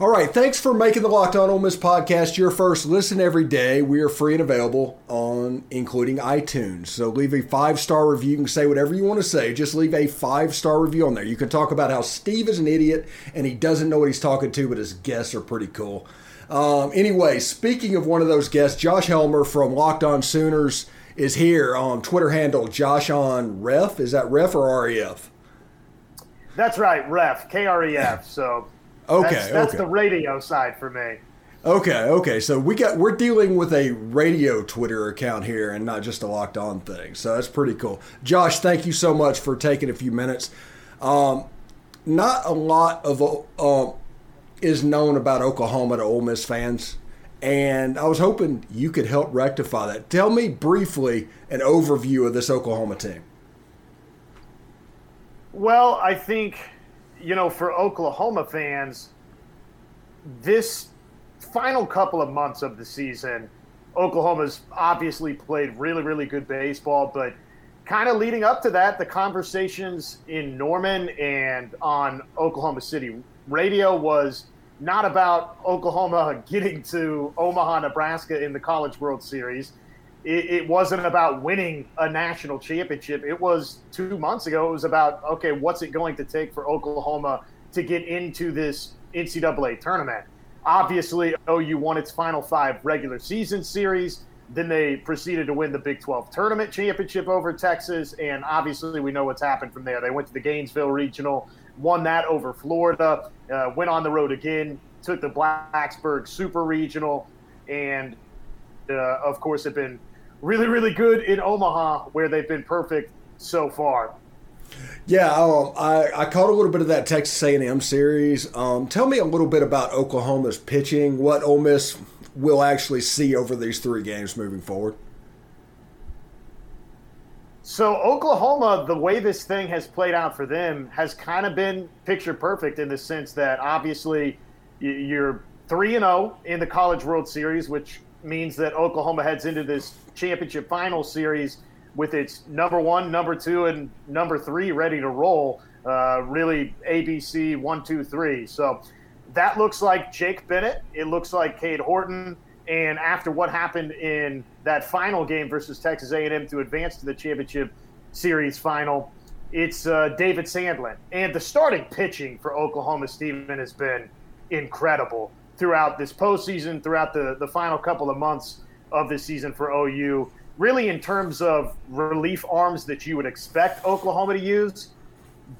All right, thanks for making the Locked On Ole Miss podcast your first listen every day. We are free and available on including iTunes. So leave a five star review. You can say whatever you want to say. Just leave a five star review on there. You can talk about how Steve is an idiot and he doesn't know what he's talking to, but his guests are pretty cool. Um, anyway, speaking of one of those guests, Josh Helmer from Locked On Sooners is here on Twitter handle Josh on Ref. Is that Ref or REF? That's right, Ref K R E F. So Okay, that's, that's okay. the radio side for me. Okay, okay. So we got we're dealing with a radio Twitter account here and not just a locked on thing. So that's pretty cool. Josh, thank you so much for taking a few minutes. Um, not a lot of uh, is known about Oklahoma to Ole Miss fans, and I was hoping you could help rectify that. Tell me briefly an overview of this Oklahoma team. Well, I think, you know, for Oklahoma fans, this final couple of months of the season, Oklahoma's obviously played really, really good baseball, but kind of leading up to that, the conversations in Norman and on Oklahoma City radio was not about Oklahoma getting to Omaha, Nebraska in the College World Series. It, it, wasn't about winning a national championship. It was two months ago. It was about, okay, what's it going to take for Oklahoma to get into this NCAA tournament? Obviously, OU won its final five regular season series. Then they proceeded to win the Big 12 tournament championship over Texas. And obviously, we know what's happened from there. They went to the Gainesville Regional, won that over Florida, uh, went on the road again, took the Blacksburg Super Regional, and uh, of course, have been really, really good in Omaha, where they've been perfect so far. Yeah, um, I, I caught a little bit of that Texas A&M series. Um, tell me a little bit about Oklahoma's pitching. What Ole Miss will actually see over these three games moving forward. So Oklahoma, the way this thing has played out for them, has kind of been picture perfect in the sense that obviously you're three and zero in the College World Series, which means that Oklahoma heads into this championship final series with its number one, number two, and number three ready to roll. Uh, really, ABC one, two, three. So that looks like Jake Bennett. It looks like Cade Horton. And after what happened in that final game versus Texas A&M to advance to the championship series final, it's uh, David Sandlin. And the starting pitching for Oklahoma, Stephen, has been incredible throughout this postseason, throughout the, the final couple of months of this season for OU. Really, in terms of relief arms that you would expect Oklahoma to use,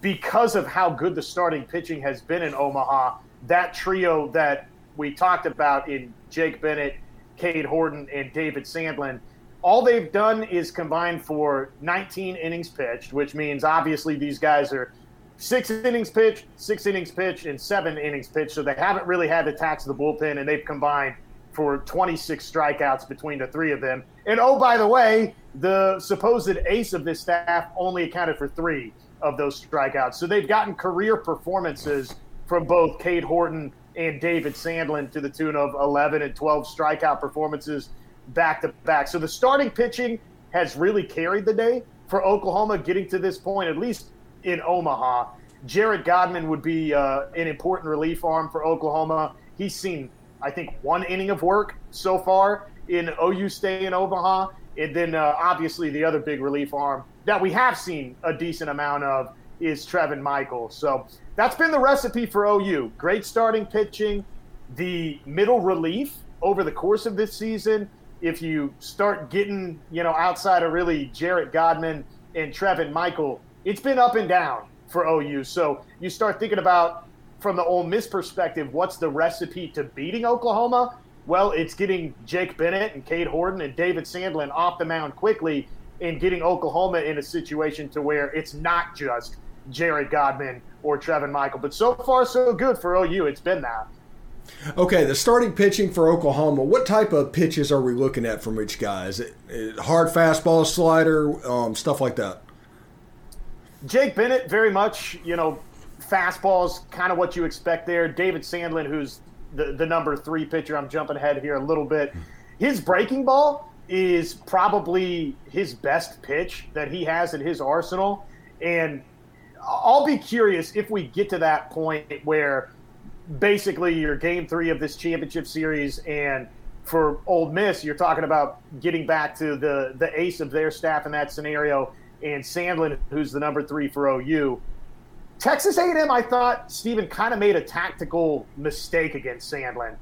because of how good the starting pitching has been in Omaha, that trio that we talked about in Jake Bennett, Cade Horton, and David Sandlin, all they've done is combine for 19 innings pitched, which means obviously these guys are six innings pitched, six innings pitched, and seven innings pitched. So they haven't really had to tax the bullpen, and they've combined for 26 strikeouts between the three of them. And oh, by the way, the supposed ace of this staff only accounted for three of those strikeouts. So they've gotten career performances from both Cade Horton and David Sandlin to the tune of 11 and 12 strikeout performances back to back. So the starting pitching has really carried the day for Oklahoma getting to this point, at least in Omaha. Jared Godman would be uh, an important relief arm for Oklahoma. He's seen, I think, one inning of work so far in OU stay in Omaha. And then uh, obviously the other big relief arm that we have seen a decent amount of is Trevin Michael. So that's been the recipe for OU. Great starting pitching, the middle relief over the course of this season. If you start getting, you know, outside of really Jarrett Godman and Trevin Michael, it's been up and down for OU. So you start thinking about from the Ole Miss perspective, what's the recipe to beating Oklahoma? Well, it's getting Jake Bennett and Cade Horton and David Sandlin off the mound quickly and getting Oklahoma in a situation to where it's not just Jared Godman or Trevin Michael. But so far, so good for OU. It's been that. Okay, the starting pitching for Oklahoma. What type of pitches are we looking at from each guy? Is it, is it hard fastball, slider, um, stuff like that? Jake Bennett, very much, you know, fastballs, kind of what you expect there. David Sandlin, who's the, the number three pitcher, I'm jumping ahead here a little bit. His breaking ball is probably his best pitch that he has in his arsenal. And I'll be curious if we get to that point where basically your game three of this championship series. And for Ole Miss, you're talking about getting back to the, the ace of their staff in that scenario and Sandlin, who's the number three for OU. Texas A&M, I thought Stephen kind of made a tactical mistake against Sandlin.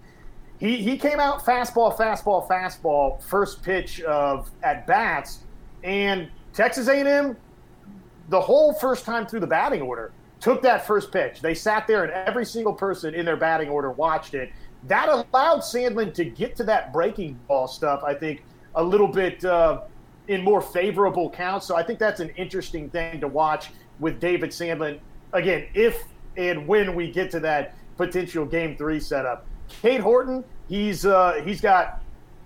He he came out fastball, fastball, fastball, first pitch of at bats, and Texas A&M, the whole first time through the batting order, took that first pitch. They sat there, and every single person in their batting order watched it. That allowed Sandlin to get to that breaking ball stuff. I think a little bit uh, in more favorable counts. So I think that's an interesting thing to watch with David Sandlin again, if and when we get to that potential game three setup. Cade Horton, he's uh, he's got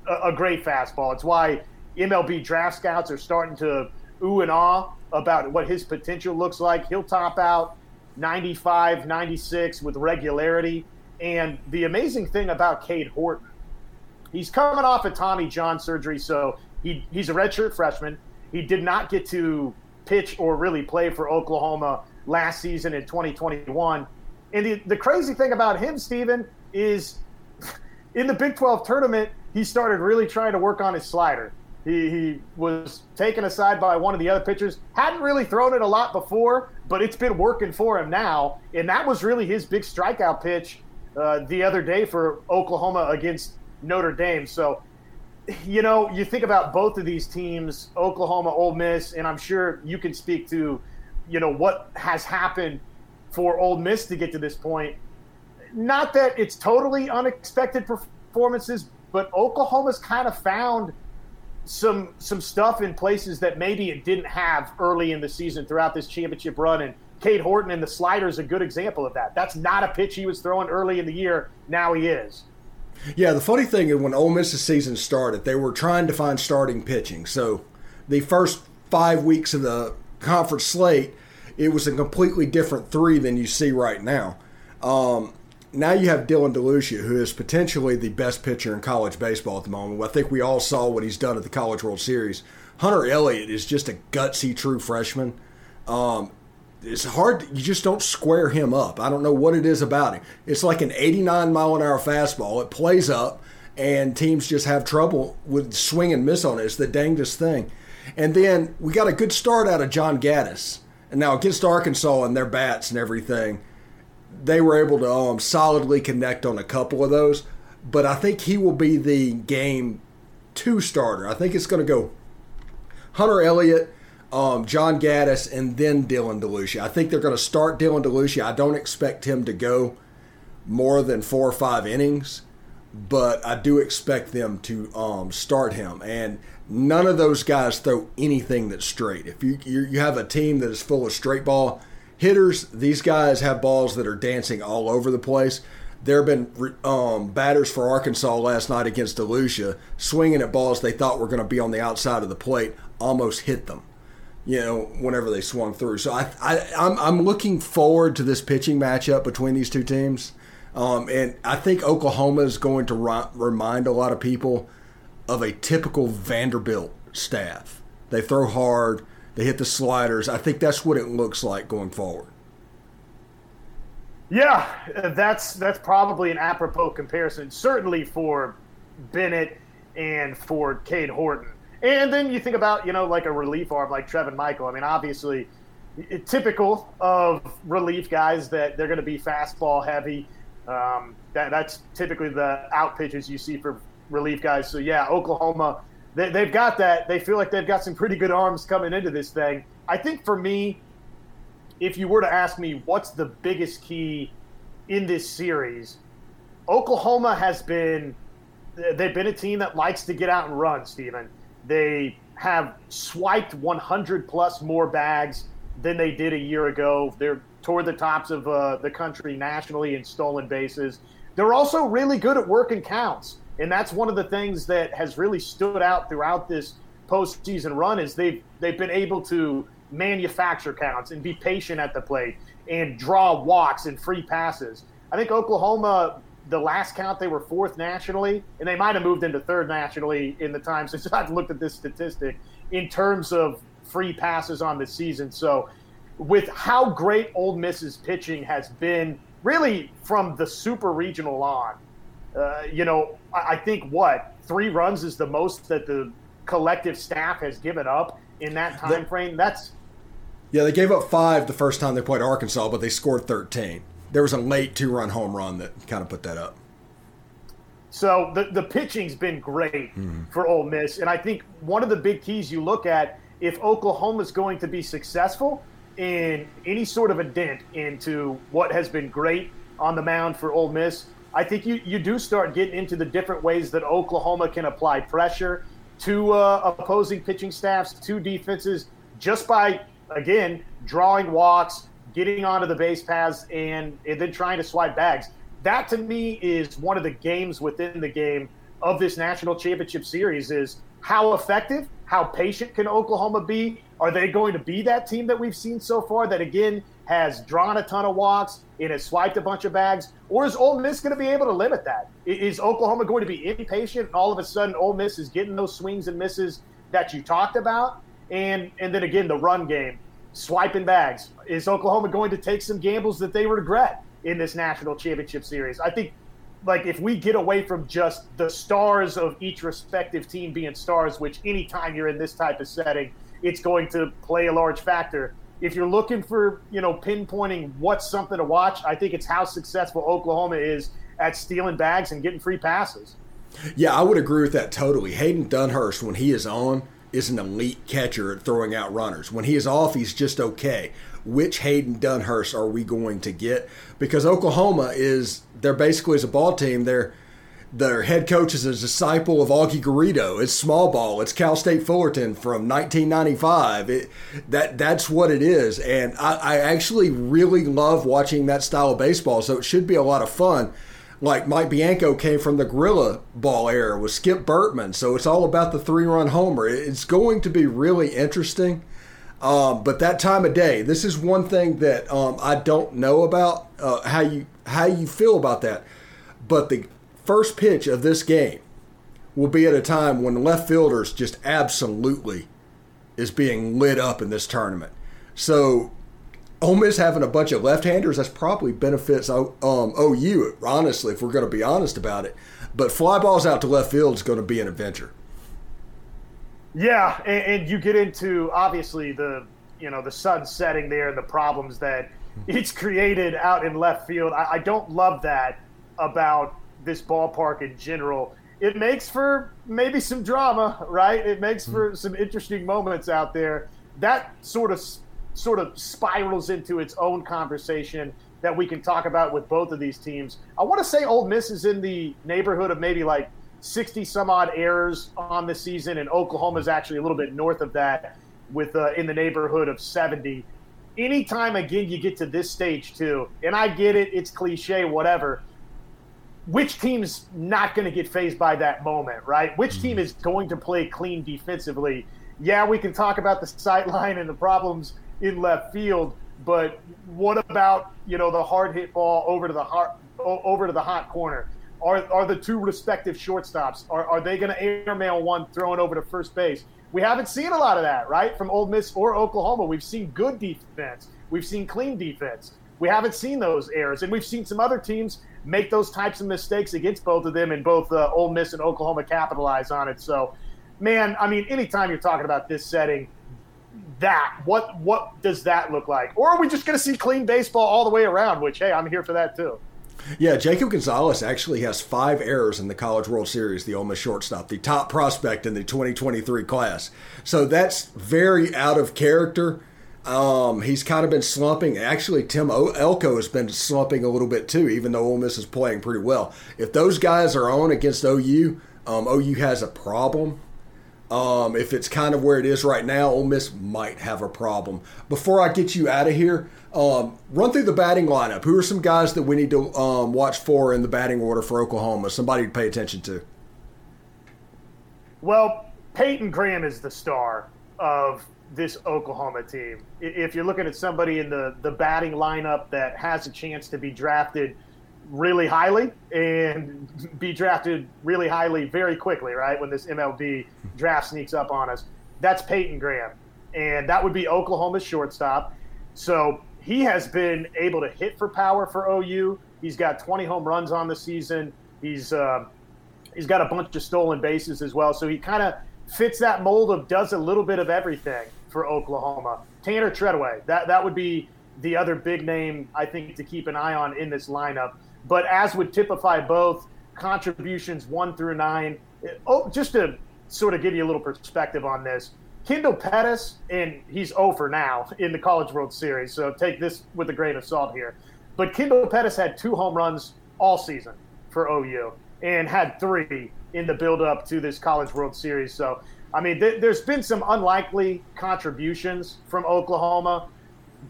a, a, great fastball. It's why MLB draft scouts are starting to ooh and ah about what his potential looks like. He'll top out 95, 96 with regularity. And the amazing thing about Cade Horton, he's coming off a Tommy John surgery, so he, he's a redshirt freshman. He did not get to pitch or really play for Oklahoma last season in 2021. And the, the crazy thing about him, Steven, is in the Big 12 tournament, he started really trying to work on his slider. He, he was taken aside by one of the other pitchers. Hadn't really thrown it a lot before, but it's been working for him now. And that was really his big strikeout pitch uh, the other day for Oklahoma against Notre Dame. So, you know, you think about both of these teams, Oklahoma, Ole Miss, and I'm sure you can speak to you know what has happened for Ole Miss to get to this point. Not that it's totally unexpected performances, but Oklahoma's kind of found some some stuff in places that maybe it didn't have early in the season throughout this championship run. And Cade Horton and the slider is a good example of that. That's not a pitch he was throwing early in the year. Now he is. Yeah, the funny thing is when Ole Miss's season started, they were trying to find starting pitching. So the first five weeks of the conference slate, it was a completely different three than you see right now. Um, now you have Dylan DeLucia, who is potentially the best pitcher in college baseball at the moment. I think we all saw what he's done at the College World Series. Hunter Elliott is just a gutsy true freshman. Um, it's hard. You just don't square him up. I don't know what it is about him. It's like an 89 mile an hour fastball. It plays up, and teams just have trouble with swing and miss on it. It's the dangest thing. And then we got a good start out of John Gaddis. And now against Arkansas and their bats and everything, they were able to um, solidly connect on a couple of those. But I think he will be the game two starter. I think it's going to go Hunter Elliott, um, John Gaddis, and then Dylan DeLucia. I think they're going to start Dylan DeLucia. I don't expect him to go more than four or five innings, but I do expect them to um, start him. And none of those guys throw anything that's straight. If you you have a team that is full of straight ball hitters, these guys have balls that are dancing all over the place. There have been um, batters for Arkansas last night against DeLucia swinging at balls they thought were going to be on the outside of the plate, almost hit them. You know, whenever they swung through. So I, I I'm, I'm looking forward to this pitching matchup between these two teams. Um, and I think Oklahoma is going to ri- remind a lot of people of a typical Vanderbilt staff. They throw hard, they hit the sliders. I think that's what it looks like going forward. Yeah, that's that's probably an apropos comparison, certainly for Bennett and for Cade Horton. And then you think about, you know, like a relief arm like Trevin Michael. I mean, obviously, typical of relief guys that they're going to be fastball heavy. Um, that, that's typically the out pitches you see for relief guys. So yeah, Oklahoma, they, they've got that. They feel like they've got some pretty good arms coming into this thing. I think for me, if you were to ask me what's the biggest key in this series, Oklahoma has been they've been a team that likes to get out and run, Stephen. They have swiped 100 plus more bags than they did a year ago. They're toward the tops of uh, the country nationally in stolen bases. They're also really good at working counts. And that's one of the things that has really stood out throughout this postseason run is they've they've been able to manufacture counts and be patient at the plate and draw walks and free passes. I think Oklahoma, the last count, they were fourth nationally, and they might have moved into third nationally in the time since I've looked at this statistic in terms of free passes on the season. So with how great Ole Miss's pitching has been, really from the super regional on. Uh, you know, I, I think what three runs is the most that the collective staff has given up in that time frame. That's yeah, they gave up five the first time they played Arkansas, but they scored 13. There was a late two run home run that kind of put that up. So the, the pitching's been great mm. for Ole Miss. And I think one of the big keys you look at if Oklahoma's going to be successful in any sort of a dent into what has been great on the mound for Ole Miss, I think you, you do start getting into the different ways that Oklahoma can apply pressure to uh, opposing pitching staffs, to defenses, just by again, drawing walks, getting onto the base paths, and, and then trying to swipe bags. That to me is one of the games within the game of this national championship series is how effective, how patient can Oklahoma be? Are they going to be that team that we've seen so far that again has drawn a ton of walks and has swiped a bunch of bags? Or is Ole Miss going to be able to limit that? Is Oklahoma going to be impatient and all of a sudden Ole Miss is getting those swings and misses that you talked about? And and then again the run game swiping bags. Is Oklahoma going to take some gambles that they regret in this national championship series? I think, like, if we get away from just the stars of each respective team being stars, which anytime you're in this type of setting, it's going to play a large factor. If you're looking for, you know, pinpointing what's something to watch, I think it's how successful Oklahoma is at stealing bags and getting free passes. Yeah, I would agree with that totally. Hayden Dunhurst, when he is on, is an elite catcher at throwing out runners. When he is off, he's just okay. Which Hayden Dunhurst are we going to get? Because Oklahoma is they're basically as a ball team, they're their head coach is a disciple of Augie Garrido. It's small ball. It's Cal State Fullerton from 1995. It, that that's what it is, and I, I actually really love watching that style of baseball. So it should be a lot of fun like Mike Bianco came from the gorilla ball era with Skip Bertman. So it's all about the three run homer. It's going to be really interesting. Um, but that time of day, this is one thing that um, I don't know about uh, how you how you feel about that. But the first pitch of this game will be at a time when left fielders just absolutely is being lit up in this tournament. So Ole Miss having a bunch of left-handers that's probably benefits um, OU. Honestly, if we're going to be honest about it, but fly balls out to left field is going to be an adventure. Yeah, and, and you get into obviously the you know the sun setting there and the problems that it's created out in left field. I, I don't love that about this ballpark in general. It makes for maybe some drama, right? It makes for mm-hmm. some interesting moments out there. That sort of sort of spirals into its own conversation that we can talk about with both of these teams. I want to say Ole Miss is in the neighborhood of maybe like 60 some odd errors on the season, and Oklahoma is actually a little bit north of that, with uh, in the neighborhood of 70. Anytime again you get to this stage too, and I get it, it's cliche, whatever. Which team's not going to get phased by that moment, right? Which team mm-hmm. is going to play clean defensively? Yeah, we can talk about the sight line and the problems in left field. But what about you know the hard hit ball over to the hot over to the hot corner? Are, are the two respective shortstops are, are they going to airmail one throwing over to first base? We haven't seen a lot of that, right? From Ole Miss or Oklahoma, we've seen good defense, we've seen clean defense. We haven't seen those errors, and we've seen some other teams make those types of mistakes against both of them, and both uh, Ole Miss and Oklahoma capitalize on it. So, man, I mean, anytime you're talking about this setting, that? What what does that look like? Or are we just going to see clean baseball all the way around? Which hey, I'm here for that too. Yeah, Jacob Gonzalez actually has five errors in the College World Series, the Ole Miss shortstop, the top prospect in the 2023 class. So that's very out of character. Um, he's kind of been slumping. Actually, Tim Elko has been slumping a little bit too, even though Ole Miss is playing pretty well. If those guys are on against OU, um, OU has a problem. Um, if it's kind of where it is right now, Ole Miss might have a problem. Before I get you out of here, um, run through the batting lineup. Who are some guys that we need to um, watch for in the batting order for Oklahoma? Somebody to pay attention to. Well, Peyton Graham is the star of this Oklahoma team. If you're looking at somebody in the, the batting lineup that has a chance to be drafted – really highly and be drafted really highly very quickly, right? When this MLB draft sneaks up on us. That's Peyton Graham. And that would be Oklahoma's shortstop. So he has been able to hit for power for OU. He's got 20 home runs on the season. He's uh, he's got a bunch of stolen bases as well. So he kind of fits that mold of does a little bit of everything for Oklahoma. Tanner Treadway, that that would be the other big name I think to keep an eye on in this lineup. But as would typify both contributions one through nine, oh, just to sort of give you a little perspective on this, Kendall Pettis, and he's oh over now in the College World Series, so take this with a grain of salt here. But Kendall Pettis had two home runs all season for OU and had three in the build-up to this College World Series. So, I mean, th- there's been some unlikely contributions from Oklahoma.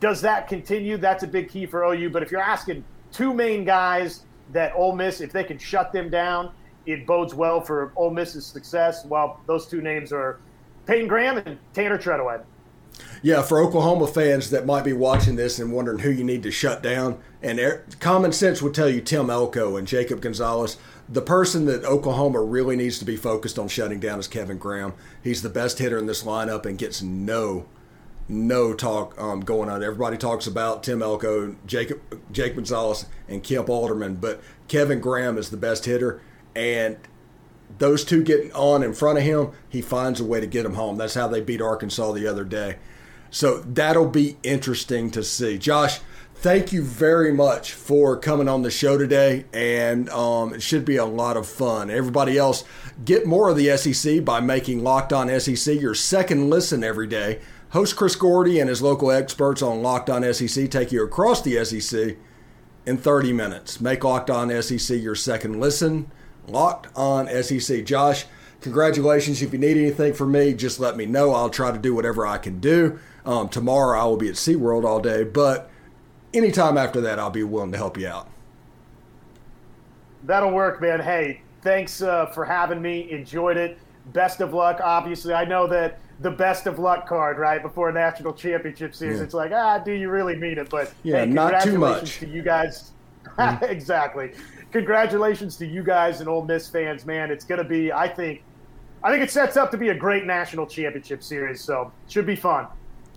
Does that continue? That's a big key for OU. But if you're asking two main guys that Ole Miss, if they can shut them down, it bodes well for Ole Miss's success. Well, those two names are Peyton Graham and Tanner Treadway. Yeah, for Oklahoma fans that might be watching this and wondering who you need to shut down, and common sense would tell you Tim Elko and Jacob Gonzalez. The person that Oklahoma really needs to be focused on shutting down is Kevin Graham. He's the best hitter in this lineup and gets no no talk um, going on. Everybody talks about Tim Elko, Jacob Jake Gonzalez, and Kemp Alderman, but Kevin Graham is the best hitter, and those two getting on in front of him, he finds a way to get them home. That's how they beat Arkansas the other day. So that'll be interesting to see. Josh, thank you very much for coming on the show today, and um, it should be a lot of fun. Everybody else, get more of the SEC by making Locked On SEC your second listen every day. Host Chris Gordy and his local experts on Locked On SEC take you across the SEC in 30 minutes. Make Locked On SEC your second listen. Locked On SEC. Josh, congratulations. If you need anything from me, just let me know. I'll try to do whatever I can do. Um, tomorrow I will be at SeaWorld all day, but anytime after that, I'll be willing to help you out. That'll work, man. Hey, thanks uh, for having me. Enjoyed it. Best of luck. Obviously, I know that the best of luck card, right before a national championship series. Yeah. It's like, ah, do you really mean it? But yeah, hey, not too much. To you guys, mm-hmm. exactly. Congratulations to you guys and Ole Miss fans, man. It's going to be, I think, I think it sets up to be a great national championship series. So should be fun.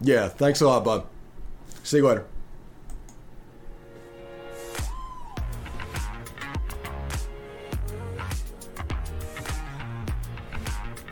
Yeah, thanks a lot, bud. See you later.